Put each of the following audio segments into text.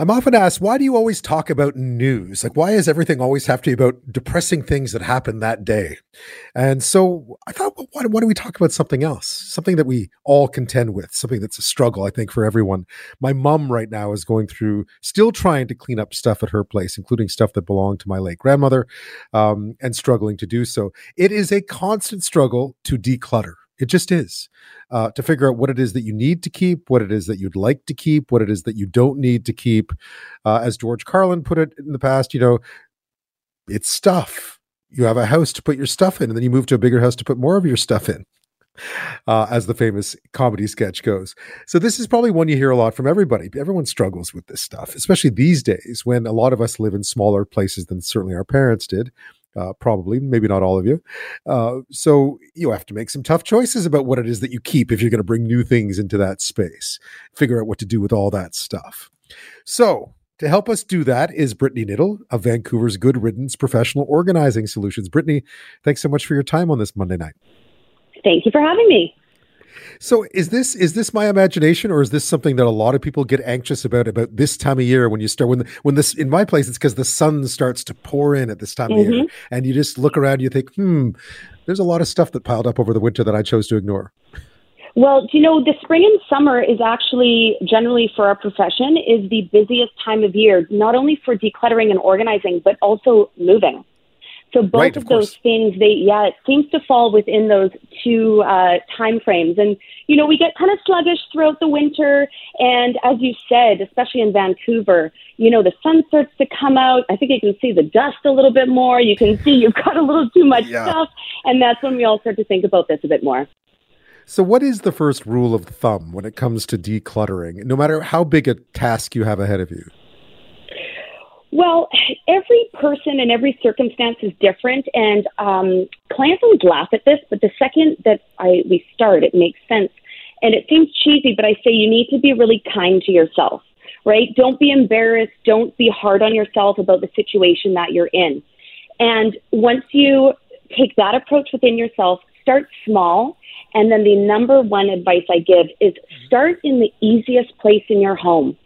I'm often asked, why do you always talk about news? Like, why does everything always have to be about depressing things that happened that day? And so I thought, well, why, why don't we talk about something else? Something that we all contend with, something that's a struggle, I think, for everyone. My mom right now is going through, still trying to clean up stuff at her place, including stuff that belonged to my late grandmother, um, and struggling to do so. It is a constant struggle to declutter. It just is uh, to figure out what it is that you need to keep, what it is that you'd like to keep, what it is that you don't need to keep. Uh, as George Carlin put it in the past, you know, it's stuff. You have a house to put your stuff in, and then you move to a bigger house to put more of your stuff in. Uh, as the famous comedy sketch goes. So, this is probably one you hear a lot from everybody. Everyone struggles with this stuff, especially these days when a lot of us live in smaller places than certainly our parents did uh, probably, maybe not all of you. Uh, so you have to make some tough choices about what it is that you keep if you're going to bring new things into that space. Figure out what to do with all that stuff. So to help us do that is Brittany Knittel of Vancouver's Good Riddance Professional Organizing Solutions. Brittany, thanks so much for your time on this Monday night. Thank you for having me. So is this is this my imagination, or is this something that a lot of people get anxious about about this time of year when you start when when this in my place it's because the sun starts to pour in at this time mm-hmm. of year, mm-hmm. and you just look around, and you think, hmm, there's a lot of stuff that piled up over the winter that I chose to ignore. Well, you know, the spring and summer is actually generally for our profession is the busiest time of year, not only for decluttering and organizing, but also moving. So both right, of, of those things, they yeah, it seems to fall within those two uh, time frames. And you know, we get kind of sluggish throughout the winter. And as you said, especially in Vancouver, you know, the sun starts to come out. I think you can see the dust a little bit more. You can see you've got a little too much yeah. stuff, and that's when we all start to think about this a bit more. So, what is the first rule of thumb when it comes to decluttering, no matter how big a task you have ahead of you? Well, every person and every circumstance is different, and um, clients always laugh at this. But the second that I we start, it makes sense, and it seems cheesy, but I say you need to be really kind to yourself, right? Don't be embarrassed. Don't be hard on yourself about the situation that you're in. And once you take that approach within yourself, start small. And then the number one advice I give is start in the easiest place in your home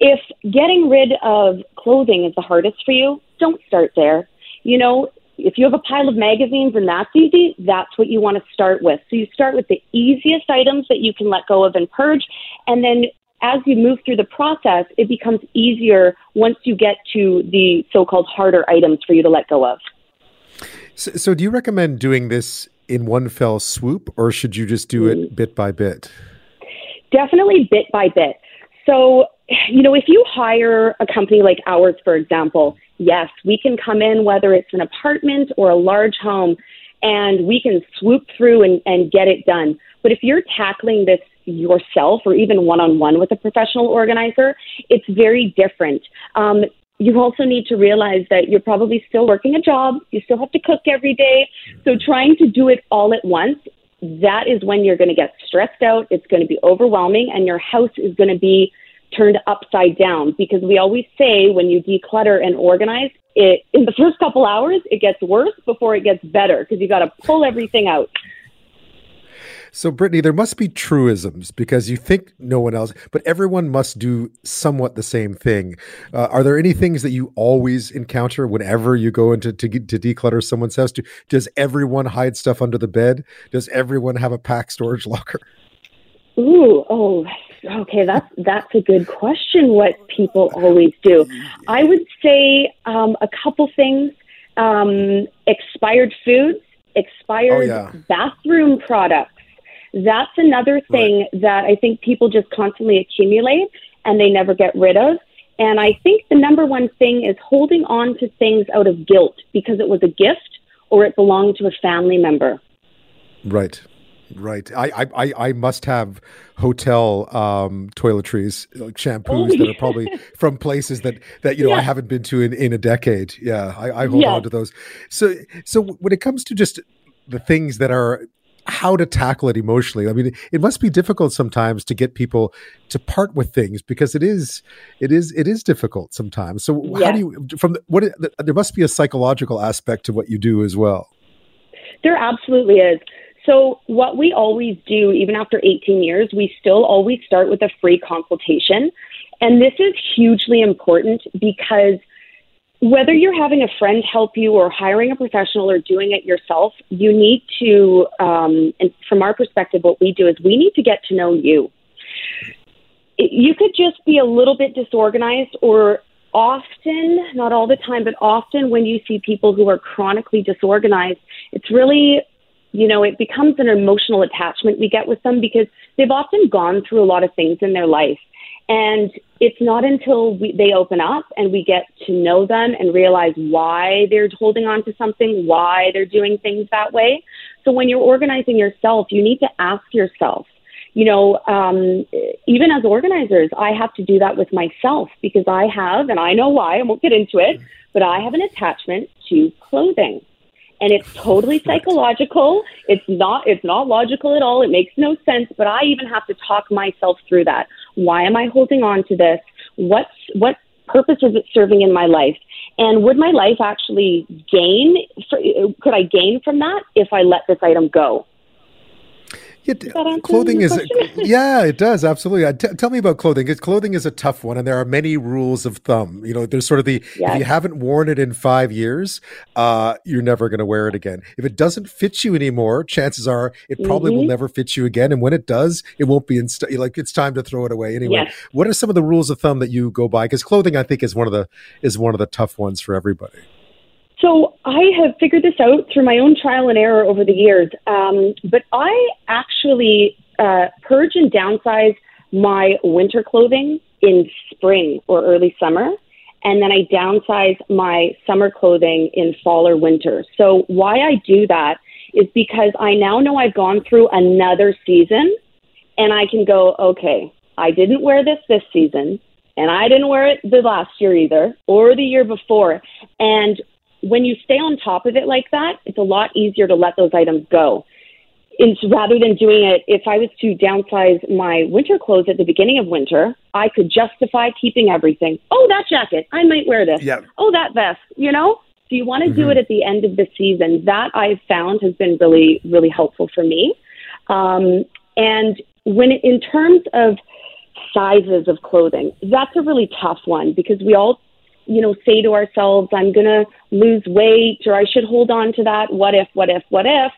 if getting rid of clothing is the hardest for you, don't start there. You know, if you have a pile of magazines and that's easy, that's what you want to start with. So you start with the easiest items that you can let go of and purge. And then as you move through the process, it becomes easier once you get to the so called harder items for you to let go of. So, so, do you recommend doing this in one fell swoop or should you just do it mm. bit by bit? Definitely bit by bit. So, you know, if you hire a company like ours, for example, yes, we can come in, whether it's an apartment or a large home, and we can swoop through and, and get it done. But if you're tackling this yourself or even one on one with a professional organizer, it's very different. Um, you also need to realize that you're probably still working a job. You still have to cook every day. So trying to do it all at once, that is when you're going to get stressed out. It's going to be overwhelming and your house is going to be turned upside down because we always say when you declutter and organize, it in the first couple hours it gets worse before it gets better because you got to pull everything out. So, Brittany, there must be truisms because you think no one else, but everyone must do somewhat the same thing. Uh, are there any things that you always encounter whenever you go into to, to declutter someone's house? Do, does everyone hide stuff under the bed? Does everyone have a pack storage locker? Ooh, oh, okay. That's that's a good question. What people always do, I would say um, a couple things: um, expired foods, expired oh, yeah. bathroom products. That's another thing right. that I think people just constantly accumulate and they never get rid of. And I think the number one thing is holding on to things out of guilt because it was a gift or it belonged to a family member. Right. Right. I, I, I must have hotel um, toiletries, like shampoos oh, that are probably from places that, that you know yeah. I haven't been to in, in a decade. Yeah, I, I hold yeah. on to those. So so when it comes to just the things that are how to tackle it emotionally. I mean, it must be difficult sometimes to get people to part with things because it is, it is, it is difficult sometimes. So yeah. how do you, from the, what, there must be a psychological aspect to what you do as well. There absolutely is. So, what we always do, even after 18 years, we still always start with a free consultation. And this is hugely important because whether you're having a friend help you or hiring a professional or doing it yourself, you need to, um, and from our perspective, what we do is we need to get to know you. You could just be a little bit disorganized or often, not all the time, but often when you see people who are chronically disorganized, it's really, you know, it becomes an emotional attachment we get with them because they've often gone through a lot of things in their life. And it's not until we, they open up and we get to know them and realize why they're holding on to something, why they're doing things that way. So when you're organizing yourself, you need to ask yourself, you know, um, even as organizers, I have to do that with myself because I have, and I know why, I won't get into it, but I have an attachment to clothing. And it's totally psychological. It's not it's not logical at all. It makes no sense, but I even have to talk myself through that. Why am I holding on to this? What's what purpose is it serving in my life? And would my life actually gain? Could I gain from that if I let this item go? Yeah, clothing is yeah, it does absolutely. T- tell me about clothing. Because clothing is a tough one, and there are many rules of thumb. You know, there's sort of the yes. if you haven't worn it in five years, uh, you're never going to wear it again. If it doesn't fit you anymore, chances are it probably mm-hmm. will never fit you again. And when it does, it won't be in st- like it's time to throw it away anyway. Yes. What are some of the rules of thumb that you go by? Because clothing, I think, is one of the is one of the tough ones for everybody. So I have figured this out through my own trial and error over the years. Um, but I actually uh, purge and downsize my winter clothing in spring or early summer. And then I downsize my summer clothing in fall or winter. So why I do that is because I now know I've gone through another season and I can go, okay, I didn't wear this this season and I didn't wear it the last year either or the year before. And when you stay on top of it like that, it's a lot easier to let those items go. It's rather than doing it, if I was to downsize my winter clothes at the beginning of winter, I could justify keeping everything. Oh, that jacket, I might wear this. Yep. Oh, that vest, you know? So you want to mm-hmm. do it at the end of the season. That I've found has been really, really helpful for me. Um, and when it, in terms of sizes of clothing, that's a really tough one because we all you know, say to ourselves, I'm going to lose weight or I should hold on to that. What if, what if, what if?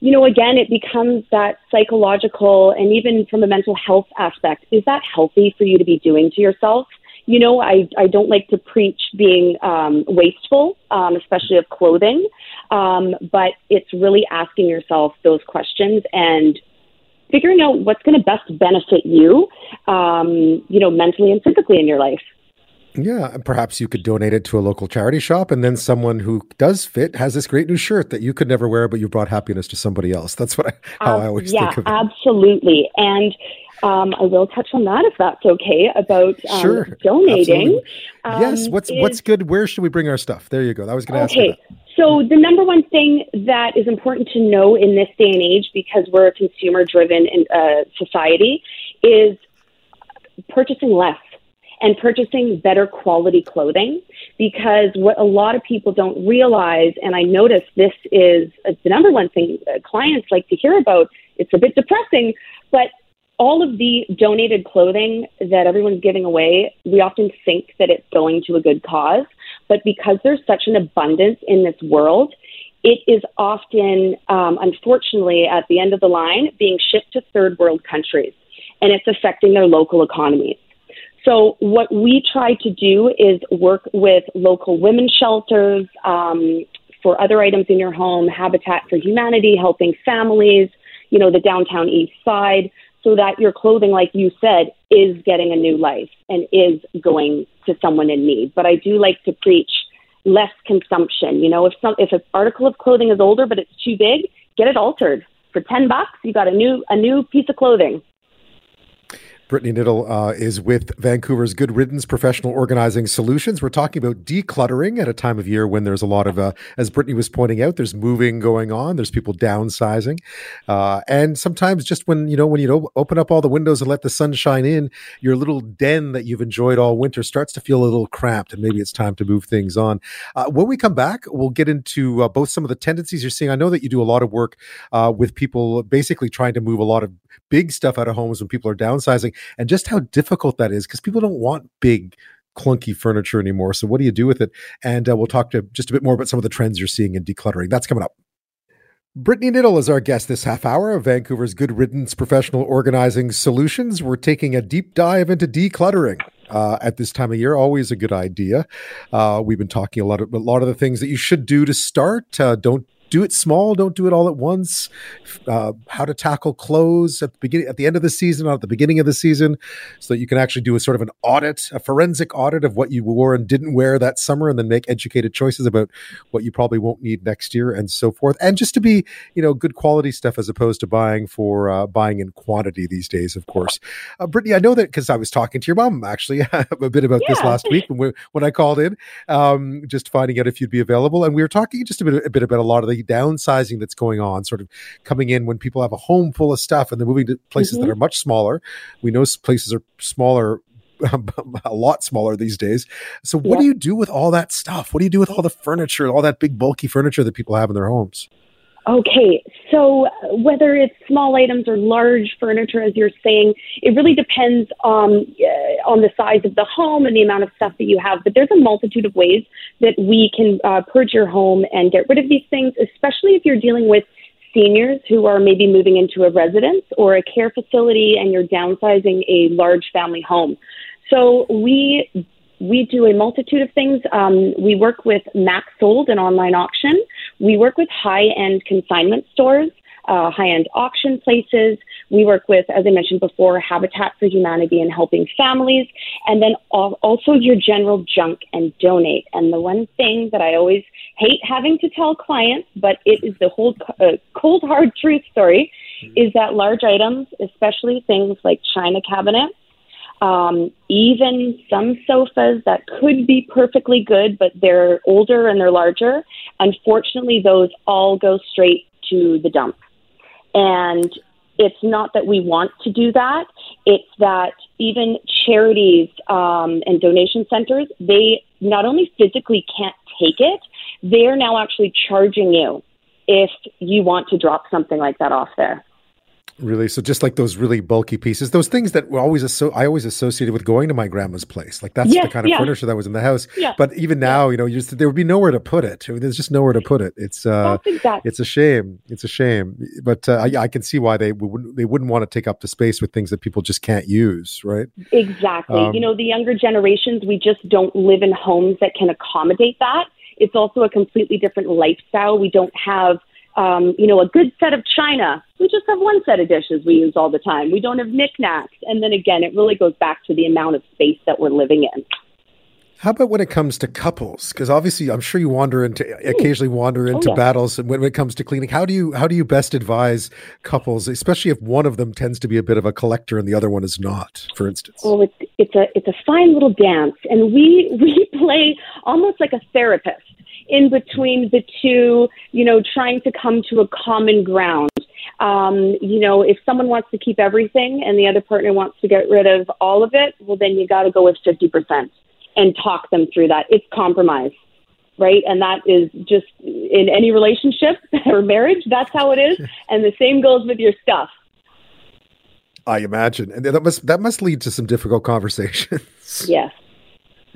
You know, again, it becomes that psychological and even from a mental health aspect. Is that healthy for you to be doing to yourself? You know, I, I don't like to preach being um, wasteful, um, especially of clothing, um, but it's really asking yourself those questions and figuring out what's going to best benefit you, um, you know, mentally and physically in your life. Yeah, perhaps you could donate it to a local charity shop, and then someone who does fit has this great new shirt that you could never wear, but you brought happiness to somebody else. That's what I, how um, I always yeah, think of it. absolutely. And um, I will touch on that if that's okay about um, sure, donating. yes. What's is, what's good? Where should we bring our stuff? There you go. I was going to okay. ask. Okay. So the number one thing that is important to know in this day and age, because we're a consumer-driven uh, society, is purchasing less and purchasing better quality clothing because what a lot of people don't realize, and I notice this is the number one thing clients like to hear about, it's a bit depressing, but all of the donated clothing that everyone's giving away, we often think that it's going to a good cause. But because there's such an abundance in this world, it is often, um, unfortunately, at the end of the line, being shipped to third world countries. And it's affecting their local economies. So, what we try to do is work with local women's shelters um, for other items in your home, Habitat for Humanity, helping families, you know, the downtown east side, so that your clothing, like you said, is getting a new life and is going to someone in need. But I do like to preach less consumption. You know, if some if an article of clothing is older but it's too big, get it altered. For ten bucks, you got a new a new piece of clothing. Brittany Knittel uh, is with Vancouver's Good Riddance Professional Organizing Solutions. We're talking about decluttering at a time of year when there's a lot of, uh, as Brittany was pointing out, there's moving going on. There's people downsizing, uh, and sometimes just when you know when you open up all the windows and let the sun shine in, your little den that you've enjoyed all winter starts to feel a little cramped, and maybe it's time to move things on. Uh, when we come back, we'll get into uh, both some of the tendencies you're seeing. I know that you do a lot of work uh, with people, basically trying to move a lot of big stuff out of homes when people are downsizing and just how difficult that is because people don't want big clunky furniture anymore. So what do you do with it? And uh, we'll talk to just a bit more about some of the trends you're seeing in decluttering. That's coming up. Brittany Knittel is our guest this half hour of Vancouver's Good Riddance Professional Organizing Solutions. We're taking a deep dive into decluttering. Uh, at this time of year, always a good idea. Uh, we've been talking a lot of a lot of the things that you should do to start. Uh, don't do it small don't do it all at once. Uh, how to tackle clothes at the beginning at the end of the season not at the beginning of the season so that you can actually do a sort of an audit a forensic audit of what you wore and didn't wear that summer and then make educated choices about what you probably won't need next year and so forth. And just to be you know good quality stuff as opposed to buying for uh, buying in quantity these days of course. Uh, brittany i know that because i was talking to your mom actually a bit about yeah. this last week when, we, when i called in um, just finding out if you'd be available and we were talking just a bit, a bit about a lot of the downsizing that's going on, sort of coming in when people have a home full of stuff and they're moving to places mm-hmm. that are much smaller. We know places are smaller a lot smaller these days. So, what yeah. do you do with all that stuff? What do you do with all the furniture, all that big bulky furniture that people have in their homes? Okay, so whether it's small items or large furniture, as you're saying, it really depends on uh, on the size of the home and the amount of stuff that you have. But there's a multitude of ways that we can uh, purge your home and get rid of these things, especially if you're dealing with seniors who are maybe moving into a residence or a care facility and you're downsizing a large family home. So we we do a multitude of things. Um, we work with Max Sold, an online auction. We work with high end consignment stores, uh, high end auction places. We work with, as I mentioned before, Habitat for Humanity and helping families, and then also your general junk and donate. And the one thing that I always hate having to tell clients, but it is the whole uh, cold hard truth story, mm-hmm. is that large items, especially things like china cabinets um, even some sofas that could be perfectly good, but they're older and they're larger. Unfortunately, those all go straight to the dump. And it's not that we want to do that. It's that even charities um, and donation centers, they not only physically can't take it, they're now actually charging you if you want to drop something like that off there. Really, so just like those really bulky pieces, those things that were always asso- I always associated with going to my grandma's place. Like that's yes, the kind of yeah. furniture that was in the house. Yeah. But even now, you know, you just, there would be nowhere to put it. There's just nowhere to put it. It's uh, exactly. it's a shame. It's a shame. But uh, I, I, can see why they would they wouldn't want to take up the space with things that people just can't use, right? Exactly. Um, you know, the younger generations, we just don't live in homes that can accommodate that. It's also a completely different lifestyle. We don't have um, you know, a good set of china. We just have one set of dishes we use all the time. We don't have knickknacks. And then again, it really goes back to the amount of space that we're living in. How about when it comes to couples? Because obviously, I'm sure you wander into occasionally wander oh, into oh, yeah. battles. And when, when, it comes to cleaning, how do you how do you best advise couples, especially if one of them tends to be a bit of a collector and the other one is not, for instance? Well, it's it's a it's a fine little dance, and we we play almost like a therapist in between the two, you know, trying to come to a common ground. Um, you know, if someone wants to keep everything and the other partner wants to get rid of all of it, well, then you got to go with 50% and talk them through that. It's compromise, right? And that is just in any relationship or marriage, that's how it is. And the same goes with your stuff. I imagine, and that must that must lead to some difficult conversations. Yes,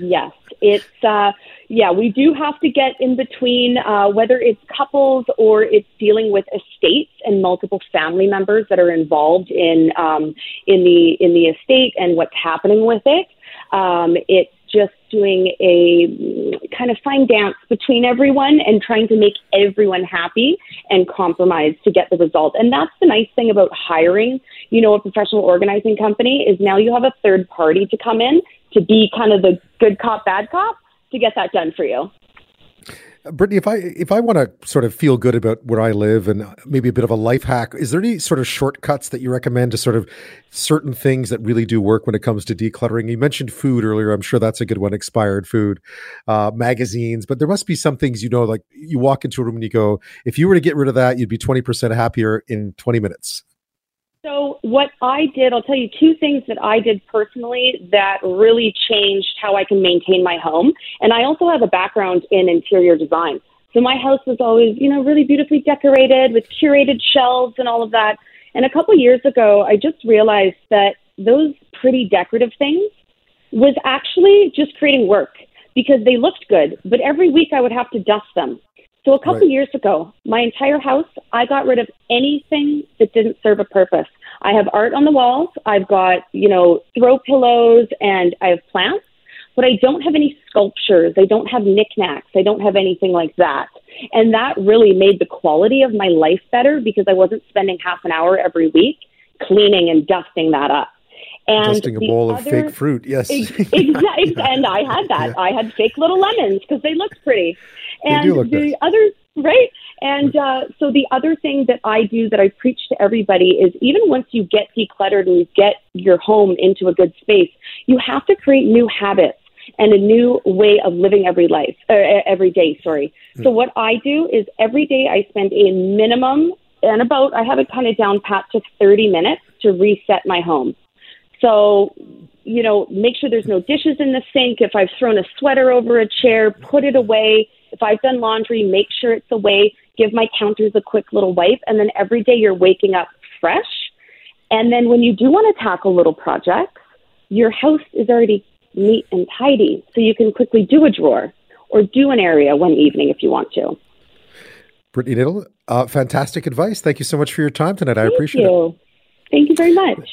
yes, it's uh, yeah, we do have to get in between uh, whether it's couples or it's dealing with estates and multiple family members that are involved in um, in the in the estate and what's happening with it. Um, it's just doing a kind of fine dance between everyone and trying to make everyone happy and compromise to get the result. And that's the nice thing about hiring, you know, a professional organizing company is now you have a third party to come in to be kind of the good cop, bad cop to get that done for you. Brittany, if I if I want to sort of feel good about where I live and maybe a bit of a life hack, is there any sort of shortcuts that you recommend to sort of certain things that really do work when it comes to decluttering? You mentioned food earlier. I'm sure that's a good one. Expired food, uh, magazines, but there must be some things you know, like you walk into a room and you go, if you were to get rid of that, you'd be 20 percent happier in 20 minutes. So, what I did, I'll tell you two things that I did personally that really changed how I can maintain my home. And I also have a background in interior design. So, my house was always, you know, really beautifully decorated with curated shelves and all of that. And a couple years ago, I just realized that those pretty decorative things was actually just creating work because they looked good. But every week I would have to dust them. So a couple right. years ago, my entire house, I got rid of anything that didn't serve a purpose. I have art on the walls. I've got, you know, throw pillows and I have plants, but I don't have any sculptures. I don't have knickknacks. I don't have anything like that. And that really made the quality of my life better because I wasn't spending half an hour every week cleaning and dusting that up. And Dusting a bowl other, of fake fruit, yes. Exactly, and I had that. Yeah. I had fake little lemons because they looked pretty. And they do look the nice. other, right? And uh, so the other thing that I do that I preach to everybody is even once you get decluttered and you get your home into a good space, you have to create new habits and a new way of living every life, uh, every day. Sorry. Hmm. So what I do is every day I spend a minimum and about I have it kind of down pat to 30 minutes to reset my home. So, you know, make sure there's no dishes in the sink. If I've thrown a sweater over a chair, put it away. If I've done laundry, make sure it's away. Give my counters a quick little wipe. And then every day you're waking up fresh. And then when you do want to tackle little projects, your house is already neat and tidy. So you can quickly do a drawer or do an area one evening if you want to. Brittany Knittel, uh, fantastic advice. Thank you so much for your time tonight. I appreciate you. it. Thank you very much.